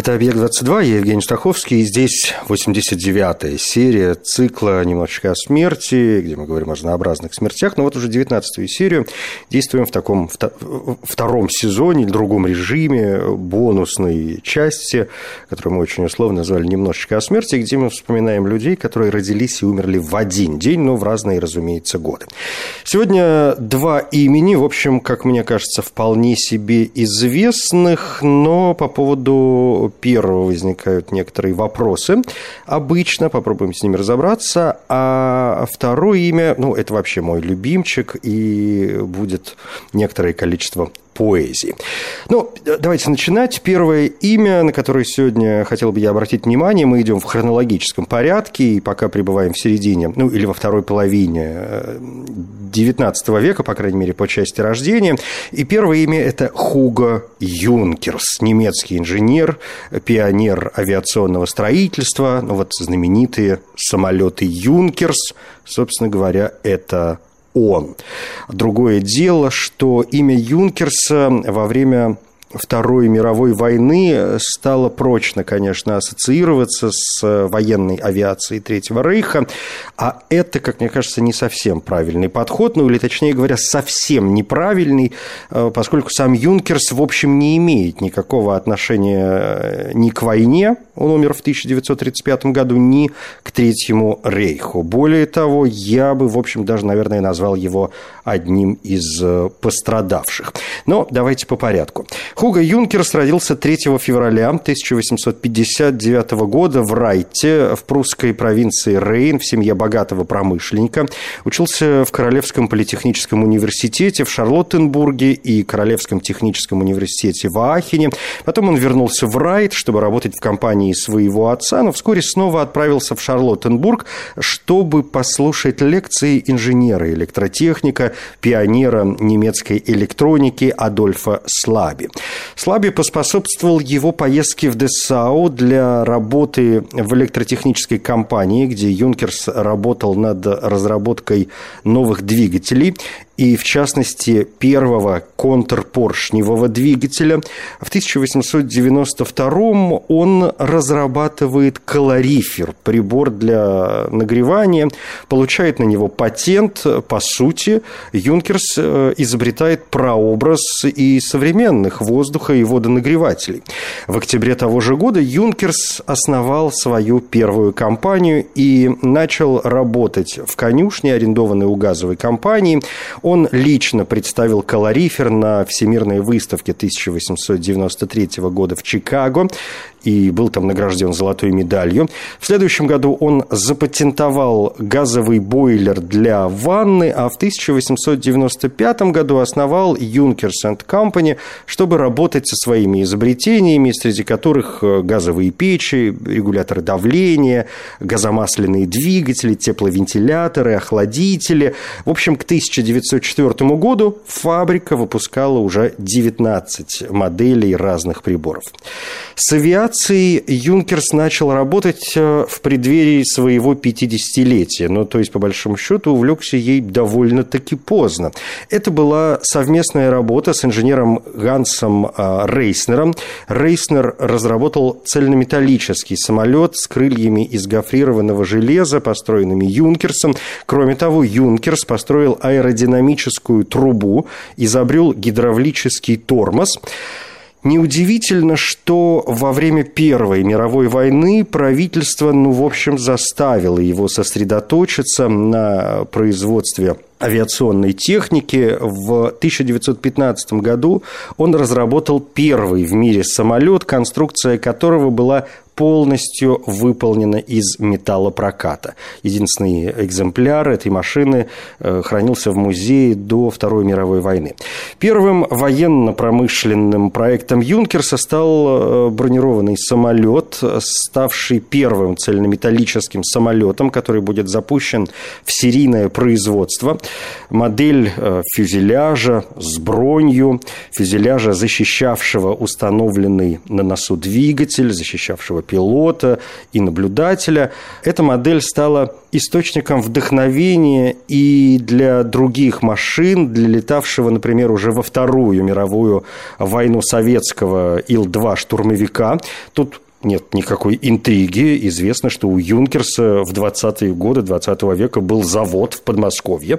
Это «Объект-22», я Евгений Стаховский, и здесь 89-я серия цикла «Немножечко о смерти», где мы говорим о разнообразных смертях, но вот уже 19-ю серию. Действуем в таком втором сезоне, или другом режиме, бонусной части, которую мы очень условно назвали «Немножечко о смерти», где мы вспоминаем людей, которые родились и умерли в один день, но в разные, разумеется, годы. Сегодня два имени, в общем, как мне кажется, вполне себе известных, но по поводу первого возникают некоторые вопросы. Обычно попробуем с ними разобраться. А второе имя, ну, это вообще мой любимчик, и будет некоторое количество поэзии. Ну, давайте начинать. Первое имя, на которое сегодня хотел бы я обратить внимание, мы идем в хронологическом порядке, и пока пребываем в середине, ну, или во второй половине XIX э, века, по крайней мере, по части рождения. И первое имя – это Хуго Юнкерс, немецкий инженер, пионер авиационного строительства. Ну, вот знаменитые самолеты Юнкерс, собственно говоря, это он. Другое дело, что имя Юнкерса во время Второй мировой войны стало прочно, конечно, ассоциироваться с военной авиацией Третьего Рейха, а это, как мне кажется, не совсем правильный подход, ну или, точнее говоря, совсем неправильный, э, поскольку сам Юнкерс, в общем, не имеет никакого отношения э, ни к войне, он умер в 1935 году, ни к Третьему Рейху. Более того, я бы, в общем, даже, наверное, назвал его одним из э, пострадавших. Но давайте по порядку. Хуго Юнкерс родился 3 февраля 1859 года в Райте, в прусской провинции Рейн, в семье богатого промышленника. Учился в Королевском политехническом университете в Шарлоттенбурге и Королевском техническом университете в Аахене. Потом он вернулся в Райт, чтобы работать в компании своего отца, но вскоре снова отправился в Шарлоттенбург, чтобы послушать лекции инженера, электротехника, пионера немецкой электроники Адольфа Слаби. Слаби поспособствовал его поездке в Десау для работы в электротехнической компании, где Юнкерс работал над разработкой новых двигателей и, в частности, первого контрпоршневого двигателя. В 1892 он разрабатывает калорифер, прибор для нагревания, получает на него патент. По сути, Юнкерс э, изобретает прообраз и современных воздуха и водонагревателей. В октябре того же года Юнкерс основал свою первую компанию и начал работать в конюшне, арендованной у газовой компании. Он лично представил калорифер на Всемирной выставке 1893 года в Чикаго и был там награжден золотой медалью. В следующем году он запатентовал газовый бойлер для ванны, а в 1895 году основал Юнкерс Company, чтобы работать со своими изобретениями, среди которых э, газовые печи, регуляторы давления, газомасляные двигатели, тепловентиляторы, охладители. В общем, к 1904 году фабрика выпускала уже 19 моделей разных приборов. С авиацией авиации Юнкерс начал работать э, в преддверии своего 50-летия, ну, то есть, по большому счету, увлекся ей довольно-таки поздно. Это была совместная работа с инженером Гансом э, Рейснером. Рейснер разработал цельнометаллический самолет с крыльями из гофрированного железа, построенными Юнкерсом. Кроме того, Юнкерс построил аэродинамическую трубу, изобрел гидравлический тормоз. Неудивительно, что во время Первой мировой войны правительство, ну, в общем, заставило его сосредоточиться на производстве авиационной техники. В 1915 году он разработал первый в мире самолет, конструкция которого была полностью выполнена из металлопроката. Единственный экземпляр этой машины э, хранился в музее до Второй мировой войны. Первым военно-промышленным проектом Юнкерса стал э, бронированный самолет, ставший первым цельнометаллическим самолетом, который будет запущен в серийное производство. Модель э, фюзеляжа с бронью, фюзеляжа, защищавшего установленный на носу двигатель, защищавшего пилота и наблюдателя. Эта модель стала источником вдохновения и для других машин, для летавшего, например, уже во Вторую мировую войну советского Ил-2 штурмовика. Тут нет никакой интриги. Известно, что у Юнкерса в 20-е годы 20 века был завод в Подмосковье.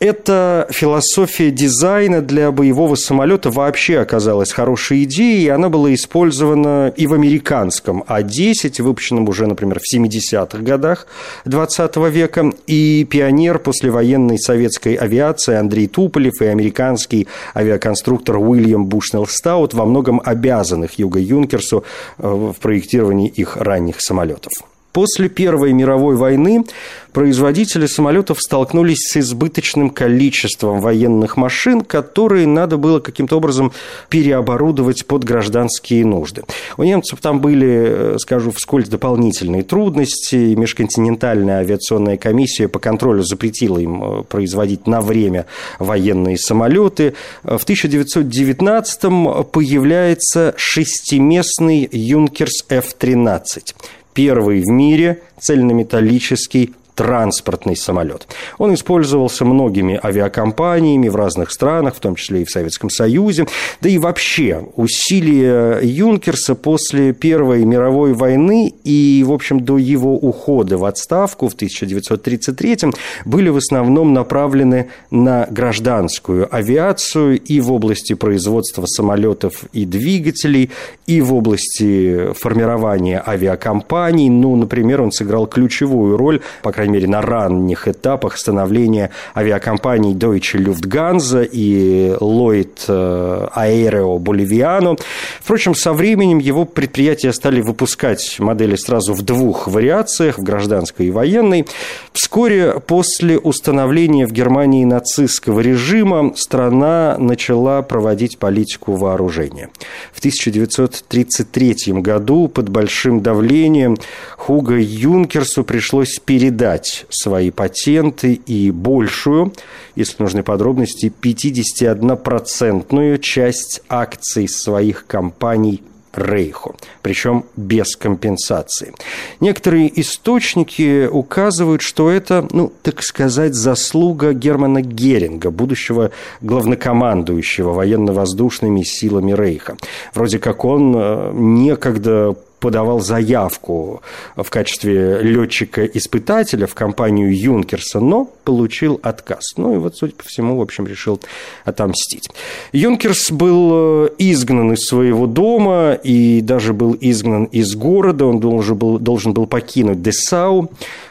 Эта философия дизайна для боевого самолета вообще оказалась хорошей идеей, и она была использована и в американском А-10, выпущенном уже, например, в 70-х годах 20 века, и пионер послевоенной советской авиации Андрей Туполев и американский авиаконструктор Уильям Бушнелл Стаут во многом обязанных Юго Юнкерсу э, в проектировании их ранних самолетов. После Первой мировой войны производители самолетов столкнулись с избыточным количеством военных машин, которые надо было каким-то образом переоборудовать под гражданские нужды. У немцев там были, э, скажу вскользь, дополнительные трудности. Межконтинентальная авиационная комиссия по контролю запретила им э, производить на время военные самолеты. В 1919-м появляется шестиместный Юнкерс F-13 первый в мире цельнометаллический транспортный самолет. Он использовался многими авиакомпаниями в разных странах, в том числе и в Советском Союзе. Да и вообще усилия Юнкерса после Первой мировой войны и, в общем, до его ухода в отставку в 1933 были в основном направлены на гражданскую авиацию и в области производства самолетов и двигателей, и в области формирования авиакомпаний. Ну, например, он сыграл ключевую роль, по крайней мере, на ранних этапах становления авиакомпаний Deutsche Lufthansa и Lloyd э, Aereo Boliviano. Впрочем, со временем его предприятия стали выпускать модели сразу в двух вариациях, в гражданской и военной. Вскоре после установления в Германии нацистского режима страна начала проводить политику вооружения. В 1933 году под большим давлением Хуга Юнкерсу пришлось передать продать свои патенты и большую, если нужны подробности, 51-процентную часть акций своих компаний Рейху, причем без компенсации. Некоторые источники указывают, что это, ну, так сказать, заслуга Германа Геринга, будущего главнокомандующего военно-воздушными силами Рейха. Вроде как он э, некогда подавал заявку в качестве летчика-испытателя в компанию Юнкерса, но получил отказ. Ну и вот, судя по всему, в общем, решил отомстить. Юнкерс был э, изгнан из своего дома и даже был изгнан из города. Он должен был, должен был покинуть Десау.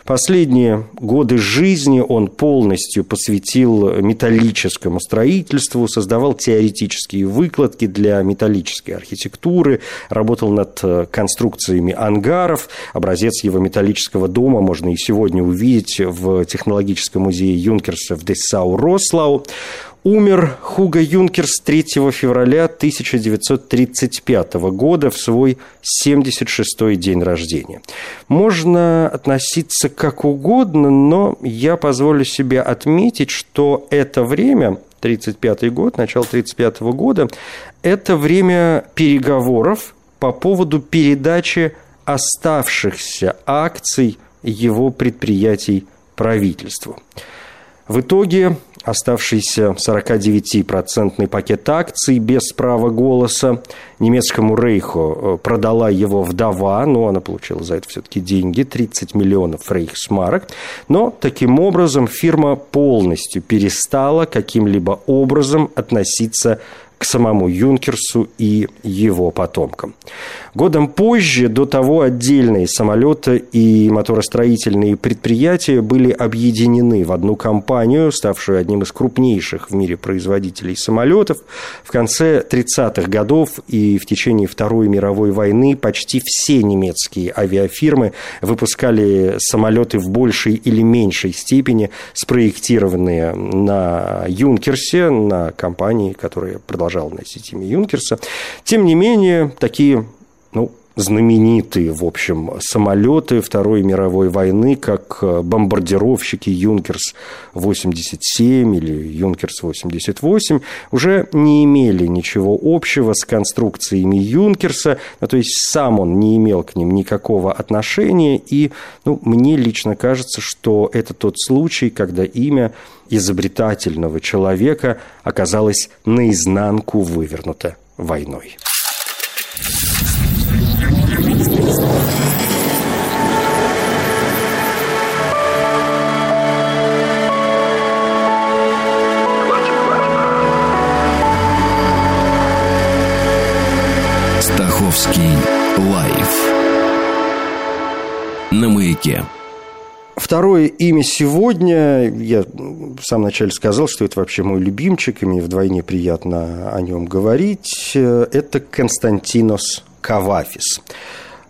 Последние годы жизни он полностью посвятил металлическому строительству, создавал теоретические выкладки для металлической архитектуры, работал над э, конструкциями ангаров. Образец его металлического дома можно и сегодня увидеть в технологическом музее Юнкерса в Дессау-Рослау. Умер Хуга Юнкерс 3 февраля 1935 года в свой 76-й день рождения. Можно относиться как угодно, но я позволю себе отметить, что это время, 35 год, начало 35 года, это время переговоров по поводу передачи оставшихся акций его предприятий правительству. В итоге оставшийся 49-процентный пакет акций без права голоса немецкому рейху э, продала его вдова, но она получила за это все-таки деньги, 30 миллионов рейхсмарок. Но таким образом фирма полностью перестала каким-либо образом относиться к самому Юнкерсу и его потомкам. Годом позже, до того отдельные самолеты и моторостроительные предприятия были объединены в одну компанию, ставшую одним из крупнейших в мире производителей самолетов. В конце 30-х годов и в течение Второй мировой войны почти все немецкие авиафирмы выпускали самолеты в большей или меньшей степени, спроектированные на Юнкерсе, на компании, которая продолжала носить имя Юнкерса. Тем не менее, такие ну, знаменитые, в общем, самолеты Второй мировой войны, как э, бомбардировщики Юнкерс-87 или Юнкерс-88, уже не имели ничего общего с конструкциями Юнкерса, ну, то есть сам он не имел к ним никакого отношения, и ну, мне лично кажется, что это тот случай, когда имя изобретательного человека оказалось наизнанку вывернуто войной. Маяке. Второе имя сегодня, я в самом начале сказал, что это вообще мой любимчик, и мне вдвойне приятно о нем говорить, это Константинос Кавафис.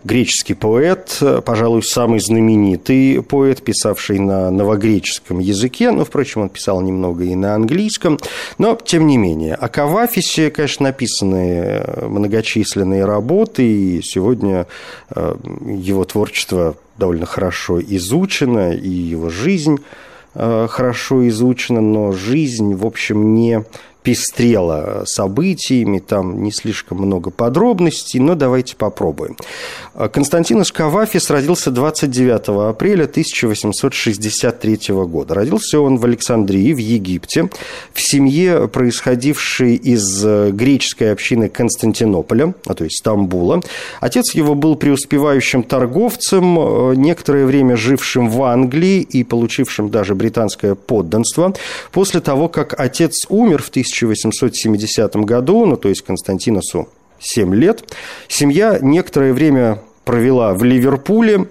Греческий поэт, пожалуй, самый знаменитый поэт, писавший на новогреческом языке, ну, впрочем, он писал немного и на английском, но, тем не менее, о Кавафисе, конечно, написаны многочисленные работы, и сегодня э, его творчество довольно хорошо изучено, и его жизнь э, хорошо изучена, но жизнь, в общем, не пестрела событиями, там не слишком много подробностей, но давайте попробуем. Константинос Кавафис родился 29 апреля 1863 года. Родился он в Александрии, в Египте, в семье, происходившей из греческой общины Константинополя, а то есть Стамбула. Отец его был преуспевающим торговцем, некоторое время жившим в Англии и получившим даже британское подданство. После того, как отец умер в 1863 1870 году, ну, то есть Константиносу 7 лет, семья некоторое время провела в Ливерпуле,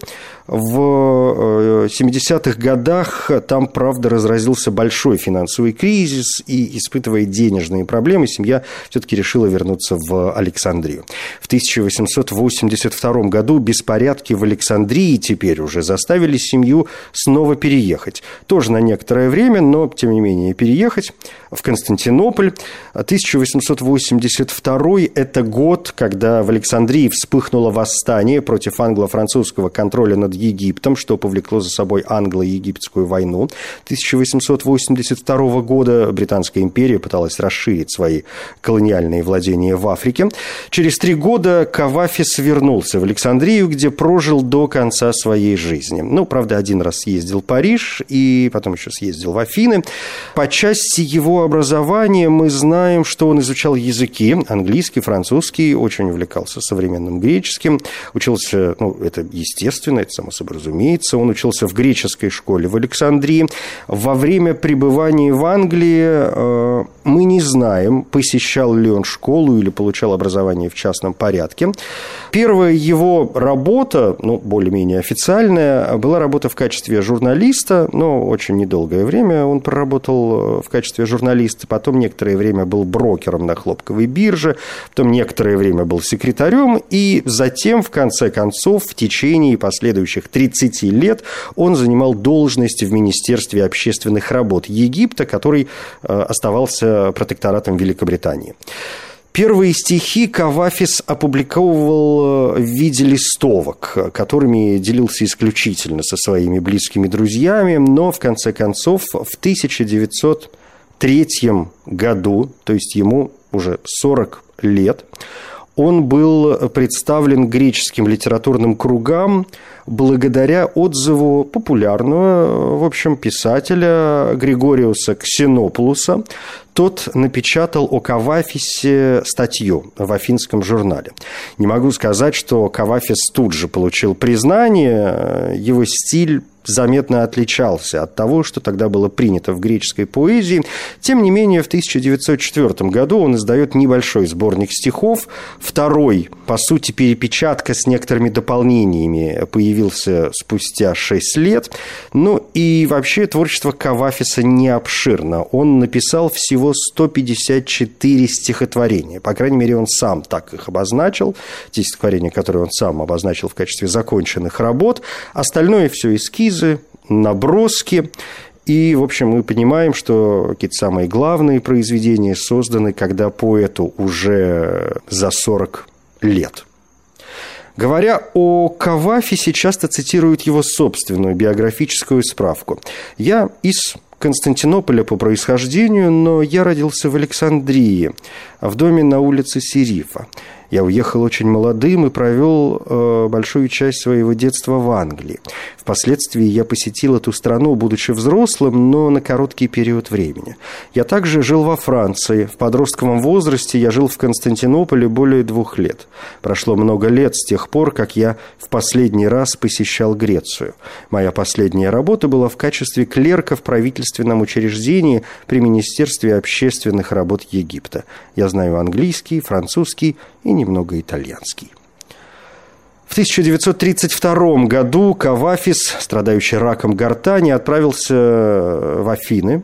в 70-х э, годах там, правда, разразился большой финансовый кризис, и, испытывая денежные проблемы, семья все-таки решила вернуться в Александрию. В 1882 году беспорядки в Александрии теперь уже заставили семью снова переехать. Тоже на некоторое время, но, тем не менее, переехать в Константинополь. 1882 – это год, когда в Александрии вспыхнуло восстание против англо-французского контроля над Египтом, что повлекло за собой англо-египетскую войну. 1882 года Британская империя пыталась расширить свои колониальные владения в Африке. Через три года Кавафис вернулся в Александрию, где прожил до конца своей жизни. Ну, правда, один раз съездил в Париж и потом еще съездил в Афины. По части его образования мы знаем, что он изучал языки, английский, французский, очень увлекался современным греческим, учился, ну, это естественно, это само собой разумеется. Он учился в греческой школе в Александрии. Во время пребывания в Англии э, мы не знаем, посещал ли он школу или получал образование в частном порядке. Первая его работа, ну, более-менее официальная, была работа в качестве журналиста, но очень недолгое время он проработал э, в качестве журналиста, потом некоторое время был брокером на хлопковой бирже, потом некоторое время был секретарем, и затем, в конце концов, в течение последующих следующих 30 лет он занимал должность в Министерстве общественных работ Египта, который э, оставался протекторатом Великобритании. Первые стихи Кавафис опубликовывал э, в виде листовок, которыми делился исключительно со своими близкими друзьями, но в конце концов в 1903 году, то есть ему уже 40 лет, он был представлен греческим литературным кругам благодаря отзыву популярного, в общем, писателя Григориуса Ксенополуса. Тот напечатал о Кавафисе статью в афинском журнале. Не могу сказать, что Кавафис тут же получил признание. Его стиль заметно отличался от того, что тогда было принято в греческой поэзии. Тем не менее, в 1904 году он издает небольшой сборник стихов. Второй, по сути, перепечатка с некоторыми дополнениями появился спустя 6 лет. Ну и вообще творчество Кавафиса не обширно. Он написал всего 154 стихотворения. По крайней мере, он сам так их обозначил. Те стихотворения, которые он сам обозначил в качестве законченных работ. Остальное все эскизы, наброски. И, в общем, мы понимаем, что какие-то самые главные произведения созданы, когда поэту уже за 40 лет. Говоря о Кавафисе, часто цитируют его собственную биографическую справку. «Я из Константинополя по происхождению, но я родился в Александрии, в доме на улице Сирифа. Я уехал очень молодым и провел э, большую часть своего детства в Англии. Впоследствии я посетил эту страну, будучи взрослым, но на короткий период времени. Я также жил во Франции. В подростковом возрасте я жил в Константинополе более двух лет. Прошло много лет с тех пор, как я в последний раз посещал Грецию. Моя последняя работа была в качестве клерка в правительственном учреждении при Министерстве общественных работ Египта. Я знаю английский, французский и немного итальянский. В 1932 году Кавафис, страдающий раком гортани, отправился в Афины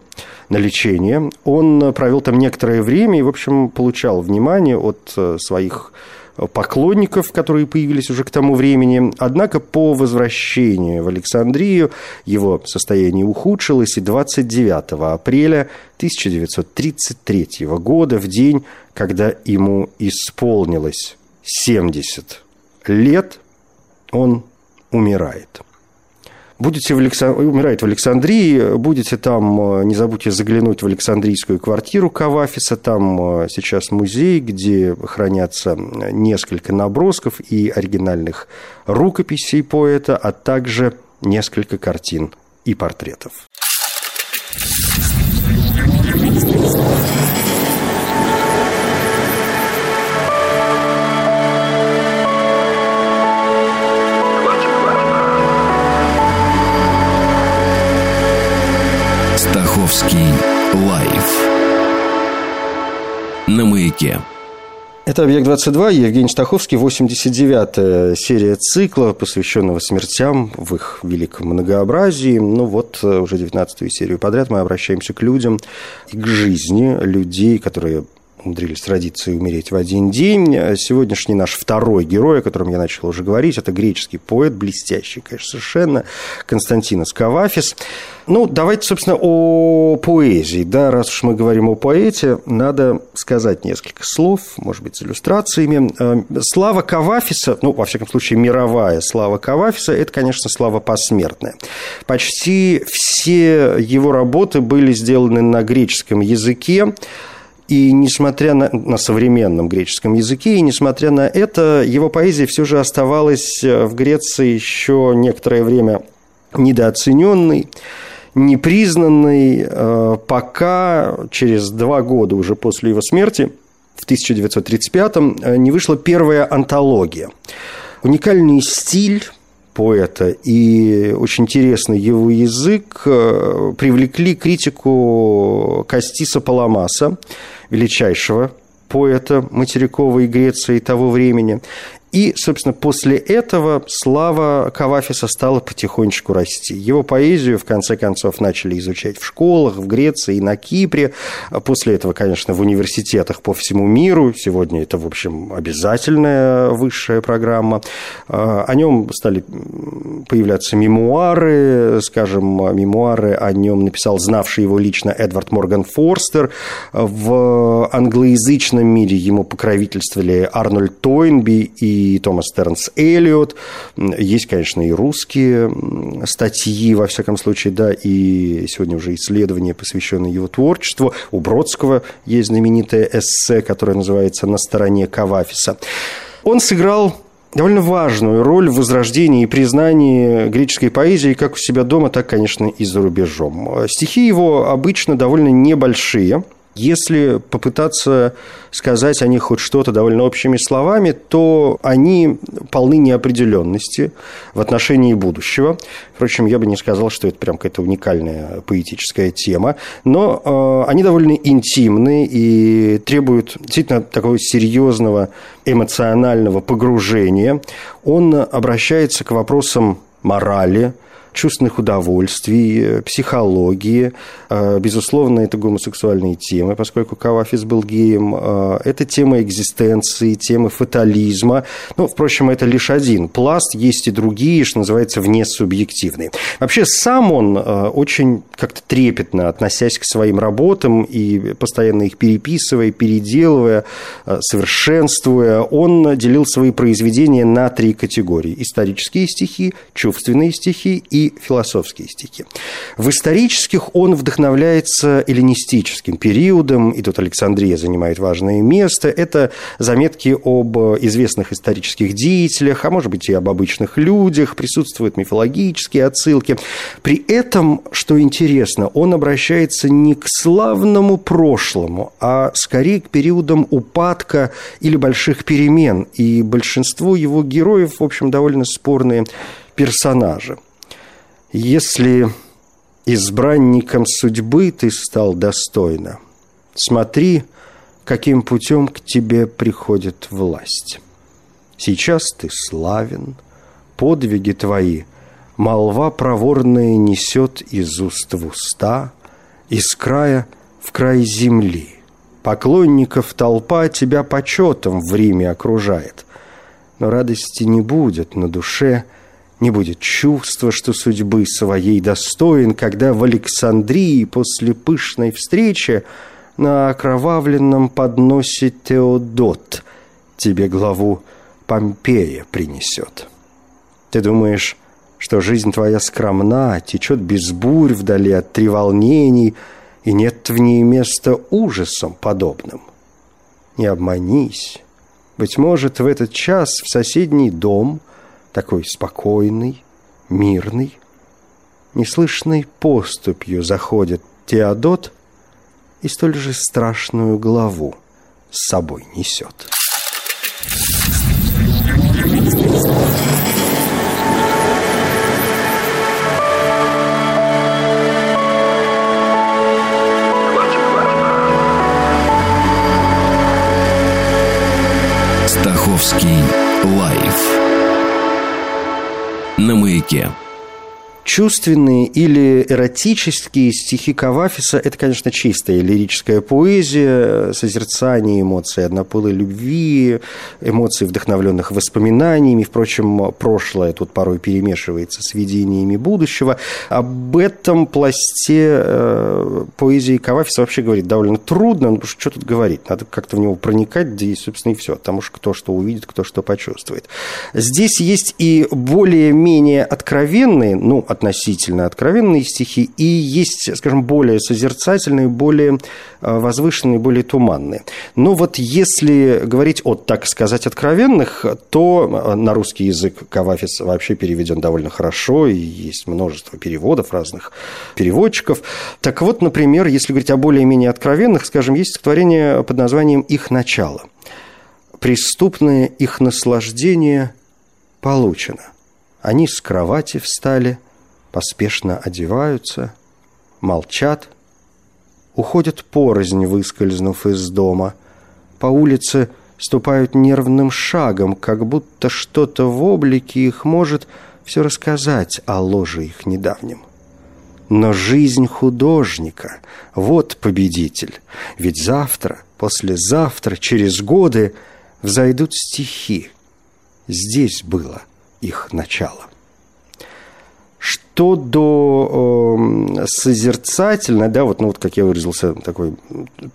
на лечение. Он провел там некоторое время и, в общем, получал внимание от э, своих поклонников, которые появились уже к тому времени. Однако по возвращению в Александрию его состояние ухудшилось, и 29 апреля 1933 года, в день, когда ему исполнилось 70 лет, он умирает. Будете в Александ... умирает в Александрии, будете там, э, не забудьте заглянуть в Александрийскую квартиру Кавафиса, там э, сейчас музей, где хранятся несколько набросков и оригинальных рукописей поэта, а также несколько картин и портретов. Стаховский лайф на маяке. Это «Объект-22», Евгений Стаховский, 89-я серия цикла, посвященного смертям в их великом многообразии. Ну вот, э, уже 19-ю серию подряд мы обращаемся к людям и к жизни людей, которые умудрились родиться и умереть в один день. Сегодняшний наш второй герой, о котором я начал уже говорить, это греческий поэт, блестящий, конечно, совершенно, Константинос Кавафис. Ну, давайте, собственно, о поэзии. Да, раз уж мы говорим о поэте, надо сказать несколько слов, может быть, с иллюстрациями. Э, слава Кавафиса, ну, во всяком случае, мировая слава Кавафиса, это, конечно, слава посмертная. Почти все его работы были сделаны на греческом языке. И несмотря на, на современном греческом языке, и несмотря на это, его поэзия все же оставалась э, в Греции еще некоторое время недооцененной, непризнанной, э, пока через два года уже после его смерти, в 1935-м, э, не вышла первая антология. Уникальный стиль, поэта и очень интересный его язык привлекли критику Кастиса Паламаса, величайшего поэта материковой Греции того времени. И, собственно, после этого слава Кавафиса стала потихонечку расти. Его поэзию, в конце концов, начали изучать в школах, в Греции и на Кипре. После этого, конечно, в университетах по всему миру. Сегодня это, в общем, обязательная высшая программа. О нем стали появляться мемуары, скажем, мемуары о нем написал знавший его лично Эдвард Морган Форстер. В англоязычном мире ему покровительствовали Арнольд Тойнби и Томас Тернс Эллиот. Есть, конечно, и русские статьи, во всяком случае, да, и сегодня уже исследования, посвященные его творчеству. У Бродского есть знаменитое эссе, которое называется «На стороне Кавафиса». Он сыграл довольно важную роль в возрождении и признании греческой поэзии как у себя дома, так, конечно, и за рубежом. Стихи его обычно довольно небольшие – Если попытаться сказать о них хоть что-то довольно общими словами, то они полны неопределенности в отношении будущего. Впрочем, я бы не сказал, что это прям какая-то уникальная поэтическая тема, но э, они довольно интимны и требуют действительно такого серьезного эмоционального погружения. Он обращается к вопросам морали, чувственных удовольствий, э, психологии. Э, безусловно, это гомосексуальные темы, поскольку Кавафис был геем. Э, это тема экзистенции, темы фатализма. Ну, впрочем, это лишь один пласт. Есть и другие, что называется, внесубъективные. Вообще, сам он очень как-то трепетно, относясь к своим работам и постоянно их переписывая, переделывая, совершенствуя, он делил свои произведения на три категории. Исторические стихи, чувственные стихи и философские стихи. В исторических он вдохновляется эллинистическим периодом, и тут Александрия занимает важное место. Это заметки об известных исторических деятелях, а может быть и об обычных людях, присутствуют мифологические отсылки. При этом, что интересно, он обращается не к славному прошлому, а скорее к периодам упадка или больших перемен, и большинство его героев, в общем, довольно спорные персонажи. Если избранником судьбы ты стал достойно, смотри, каким путем к тебе приходит власть. Сейчас ты славен, подвиги твои молва проворная несет из уст в уста, из края в край земли. Поклонников толпа тебя почетом в Риме окружает, но радости не будет на душе – не будет чувства, что судьбы своей достоин, когда в Александрии после пышной встречи на окровавленном подносе Теодот тебе главу Помпея принесет. Ты думаешь, что жизнь твоя скромна, течет без бурь вдали от треволнений, и нет в ней места ужасом подобным. Не обманись. Быть может, в этот час в соседний дом – такой спокойный, мирный. Неслышной поступью заходит Теодот и столь же страшную главу с собой несет. Стаховский лайф на маяке. Чувственные или эротические стихи Кавафиса – это, конечно, чистая лирическая поэзия, созерцание эмоций однополой любви, эмоций, вдохновленных воспоминаниями. Впрочем, прошлое тут порой перемешивается с видениями будущего. Об этом пласте э, поэзии Кавафиса вообще говорить довольно трудно, потому что что тут говорить? Надо как-то в него проникать, да и, собственно, и все. Потому что кто что увидит, кто что почувствует. Здесь есть и более-менее откровенные, ну, относительно откровенные стихи, и есть, скажем, более созерцательные, более э, возвышенные, более туманные. Но вот если говорить о, так сказать, откровенных, то э, на русский язык Кавафис вообще переведен довольно хорошо, и есть множество переводов разных переводчиков. Так вот, например, если говорить о более-менее откровенных, скажем, есть стихотворение под названием «Их начало». Преступное их наслаждение получено. Они с кровати встали, поспешно одеваются, молчат, уходят порознь, выскользнув из дома. По улице ступают нервным шагом, как будто что-то в облике их может все рассказать о ложе их недавнем. Но жизнь художника — вот победитель. Ведь завтра, послезавтра, через годы взойдут стихи. Здесь было их начало. Что до э, созерцательной, да, вот, ну, вот как я выразился, такой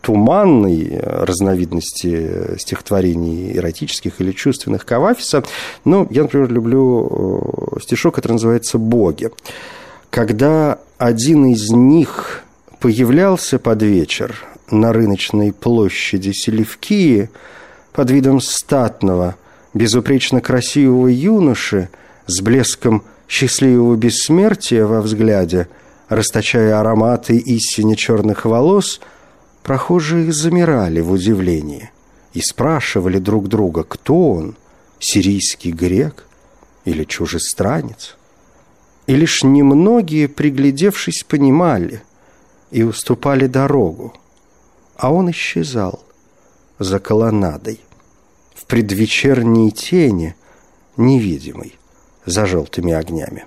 туманной э, разновидности стихотворений эротических или чувственных Кавафиса, ну, я, например, люблю э, стишок, который называется «Боги». Когда один из них появлялся под вечер на рыночной площади Селевкии под видом статного, безупречно красивого юноши с блеском счастливого бессмертия во взгляде, расточая ароматы истине черных волос, Прохожие замирали в удивлении и спрашивали друг друга, кто он, сирийский грек или чужестранец. И лишь немногие, приглядевшись, понимали и уступали дорогу, а он исчезал за колоннадой в предвечерней тени, невидимой за желтыми огнями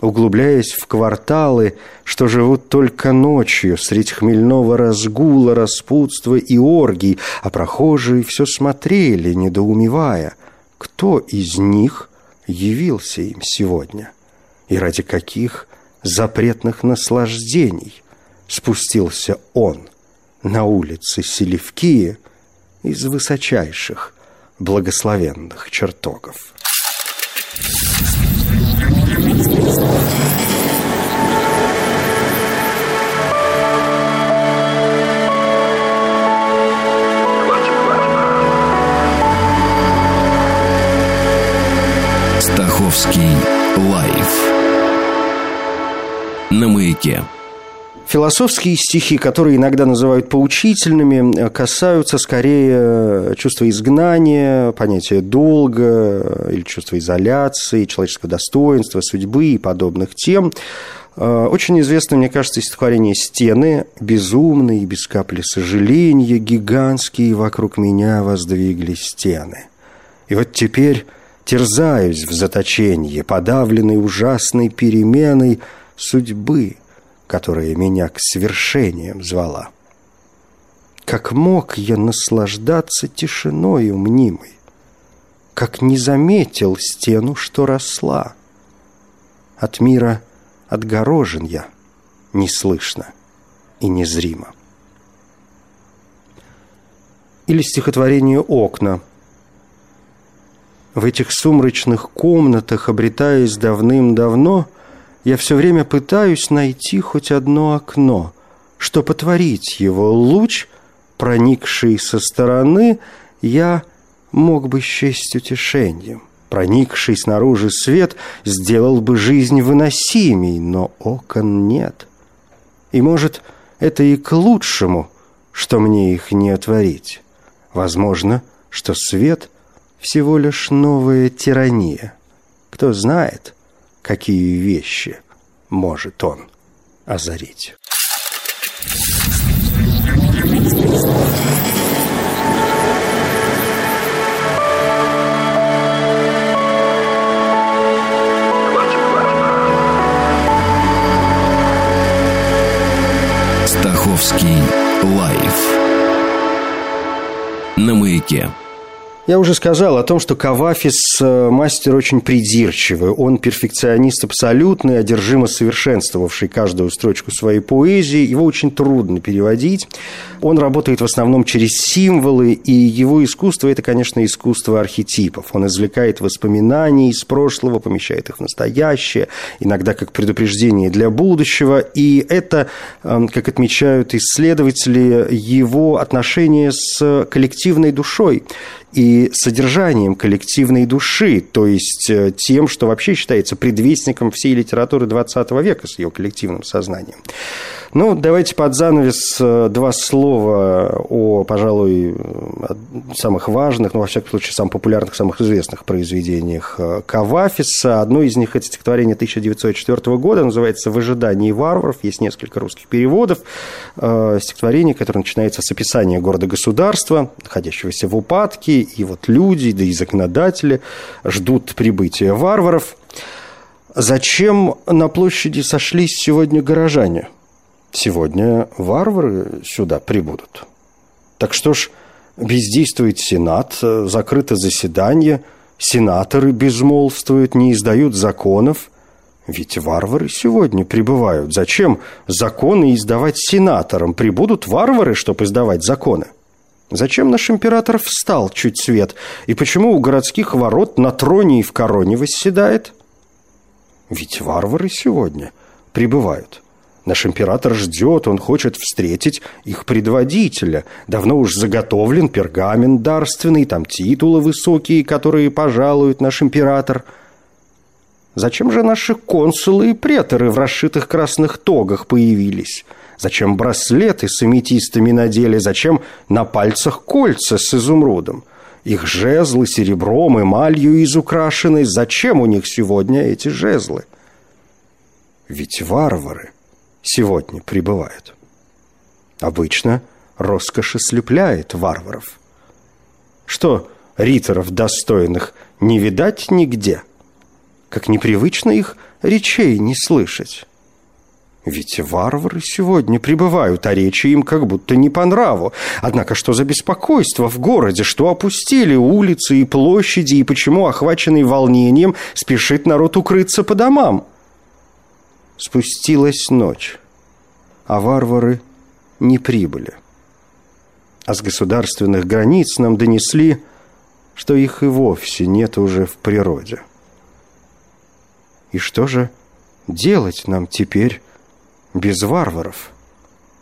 углубляясь в кварталы, что живут только ночью, средь хмельного разгула, распутства и оргий, а прохожие все смотрели, недоумевая, кто из них явился им сегодня и ради каких запретных наслаждений спустился он на улицы Селевкии из высочайших благословенных чертогов. Стаховский лайф на маяке. Философские стихи, которые иногда называют поучительными, касаются скорее чувства изгнания, понятия долга или чувства изоляции, человеческого достоинства, судьбы и подобных тем. Очень известно, мне кажется, стихотворение «Стены», безумные, без капли сожаления, гигантские вокруг меня воздвигли стены. И вот теперь терзаюсь в заточении, подавленной ужасной переменой судьбы – которая меня к свершениям звала. Как мог я наслаждаться тишиною мнимой, Как не заметил стену, что росла. От мира отгорожен я, неслышно и незримо. Или стихотворение «Окна». В этих сумрачных комнатах, обретаясь давным-давно, — я все время пытаюсь найти хоть одно окно, что потворить его луч, проникший со стороны, я мог бы счесть утешением. Проникший снаружи свет сделал бы жизнь выносимей, но окон нет. И, может, это и к лучшему, что мне их не отворить. Возможно, что свет всего лишь новая тирания. Кто знает — какие вещи может он озарить. Я уже сказал о том, что Кавафис э, мастер очень придирчивый. Он перфекционист абсолютный, одержимо совершенствовавший каждую строчку своей поэзии. Его очень трудно переводить. Он работает в основном через символы, и его искусство – это, конечно, искусство архетипов. Он извлекает воспоминания из прошлого, помещает их в настоящее, иногда как предупреждение для будущего. И это, эм, как отмечают исследователи, его отношение с коллективной душой и содержанием коллективной души, то есть э, тем, что вообще считается предвестником всей литературы XX века с ее коллективным сознанием. Ну, давайте под занавес э, два слова о, пожалуй, самых важных, ну, во всяком случае, самых популярных, самых известных произведениях э, Кавафиса. Одно из них – это стихотворение 1904 года, называется «В ожидании варваров». Есть несколько русских переводов. Э, стихотворение, которое начинается с описания города-государства, находящегося в упадке, и вот люди, да и законодатели ждут прибытия варваров. Зачем на площади сошлись сегодня горожане – Сегодня варвары сюда прибудут. Так что ж, бездействует Сенат, закрыто заседание, сенаторы безмолвствуют, не издают законов. Ведь варвары сегодня прибывают. Зачем законы издавать сенаторам? Прибудут варвары, чтобы издавать законы. Зачем наш император встал чуть свет? И почему у городских ворот на троне и в короне восседает? Ведь варвары сегодня прибывают. Наш император ждет, он хочет встретить их предводителя. Давно уж заготовлен пергамент дарственный, там титулы высокие, которые пожалует наш император. Зачем же наши консулы и преторы в расшитых красных тогах появились? Зачем браслеты с аметистами надели? Зачем на пальцах кольца с изумрудом? Их жезлы серебром, эмалью изукрашены. Зачем у них сегодня эти жезлы? Ведь варвары сегодня прибывают. Обычно роскошь ослепляет варваров. Что риторов достойных не видать нигде? Как непривычно их речей не слышать. Ведь варвары сегодня прибывают, а речи им как будто не по нраву. Однако что за беспокойство в городе, что опустили улицы и площади, и почему, охваченный волнением, спешит народ укрыться по домам? Спустилась ночь, а варвары не прибыли. А с государственных границ нам донесли, что их и вовсе нет уже в природе. И что же делать нам теперь без варваров.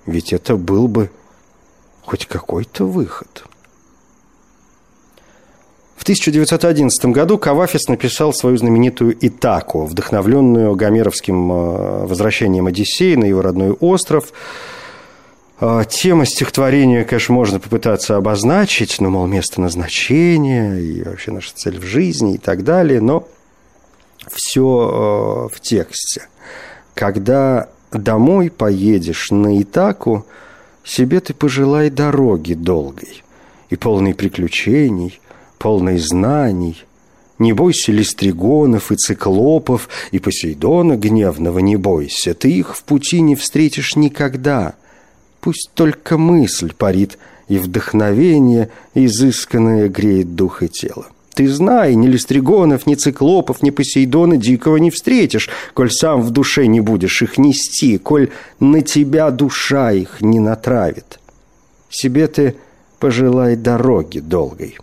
Ведь это был бы хоть какой-то выход. В 1911 году Кавафис написал свою знаменитую «Итаку», вдохновленную гомеровским э, возвращением Одиссея на его родной остров. А, тема стихотворения, конечно, можно попытаться обозначить, ну, мол, место назначения и вообще наша цель в жизни и так далее, но все э, в тексте. Когда домой поедешь на Итаку, себе ты пожелай дороги долгой и полной приключений, полной знаний. Не бойся листригонов и циклопов, и Посейдона гневного не бойся, ты их в пути не встретишь никогда. Пусть только мысль парит, и вдохновение изысканное греет дух и тело. Ты знай, ни Листригонов, ни Циклопов, ни Посейдона дикого не встретишь, коль сам в душе не будешь их нести, коль на тебя душа их не натравит. Себе ты пожелай дороги долгой».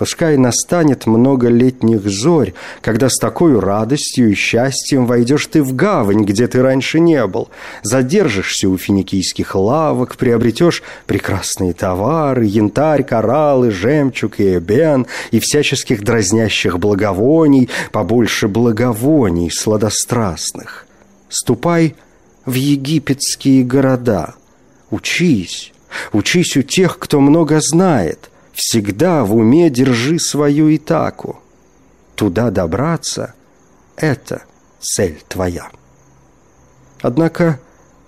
Пускай настанет много летних зорь, когда с такой радостью и счастьем войдешь ты в гавань, где ты раньше не был, задержишься у финикийских лавок, приобретешь прекрасные товары, янтарь, кораллы, жемчуг и эбен, и всяческих дразнящих благовоний, побольше благовоний сладострастных. Ступай в египетские города, учись, учись у тех, кто много знает, Всегда в уме держи свою Итаку. Туда добраться — это цель твоя. Однако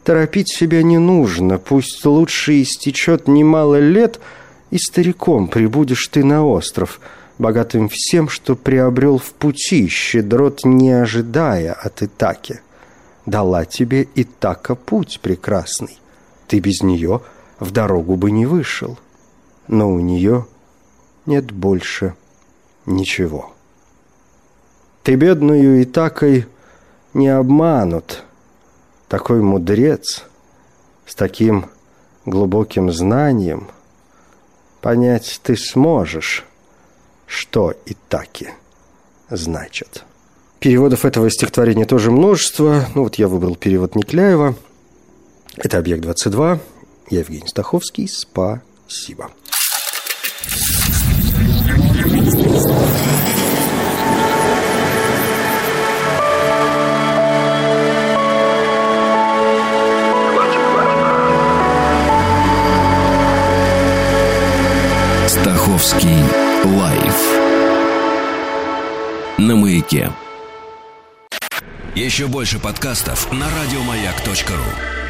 торопить себя не нужно, пусть лучше истечет немало лет, и стариком прибудешь ты на остров, богатым всем, что приобрел в пути, щедрот не ожидая от Итаки. Дала тебе Итака путь прекрасный, ты без нее в дорогу бы не вышел но у нее нет больше ничего. Ты бедную Итакой не обманут. Такой мудрец с таким глубоким знанием понять ты сможешь, что Итаки значит. Переводов этого стихотворения тоже множество. Ну вот я выбрал перевод Никляева. Это «Объект-22». Я Евгений Стаховский. Спасибо. Стаховский лайф на маяке. Еще больше подкастов на радиомаяк.ру.